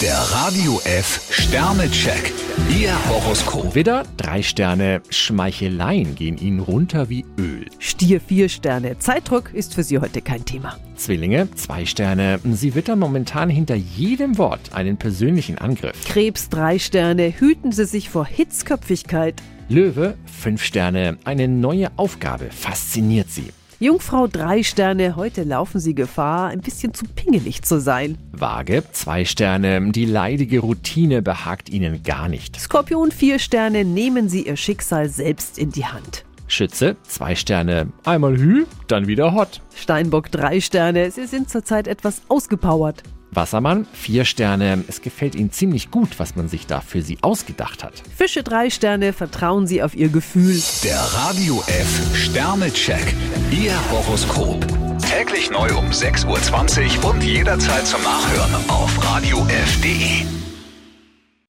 Der Radio F Sternecheck. Ihr Horoskop. Widder, drei Sterne. Schmeicheleien gehen Ihnen runter wie Öl. Stier vier Sterne. Zeitdruck ist für Sie heute kein Thema. Zwillinge, zwei Sterne. Sie wittern momentan hinter jedem Wort einen persönlichen Angriff. Krebs drei Sterne. Hüten Sie sich vor Hitzköpfigkeit. Löwe, fünf Sterne. Eine neue Aufgabe fasziniert Sie. Jungfrau drei Sterne. Heute laufen Sie Gefahr, ein bisschen zu pingelig zu sein. Waage, zwei Sterne. Die leidige Routine behagt Ihnen gar nicht. Skorpion vier Sterne. Nehmen Sie Ihr Schicksal selbst in die Hand. Schütze, zwei Sterne. Einmal Hü, dann wieder Hot. Steinbock drei Sterne. Sie sind zurzeit etwas ausgepowert. Wassermann, vier Sterne. Es gefällt Ihnen ziemlich gut, was man sich da für Sie ausgedacht hat. Fische drei Sterne. Vertrauen Sie auf Ihr Gefühl. Der Radio F Sternecheck. Ihr Horoskop. Täglich neu um 6.20 Uhr und jederzeit zum Nachhören auf Radio radiof.de.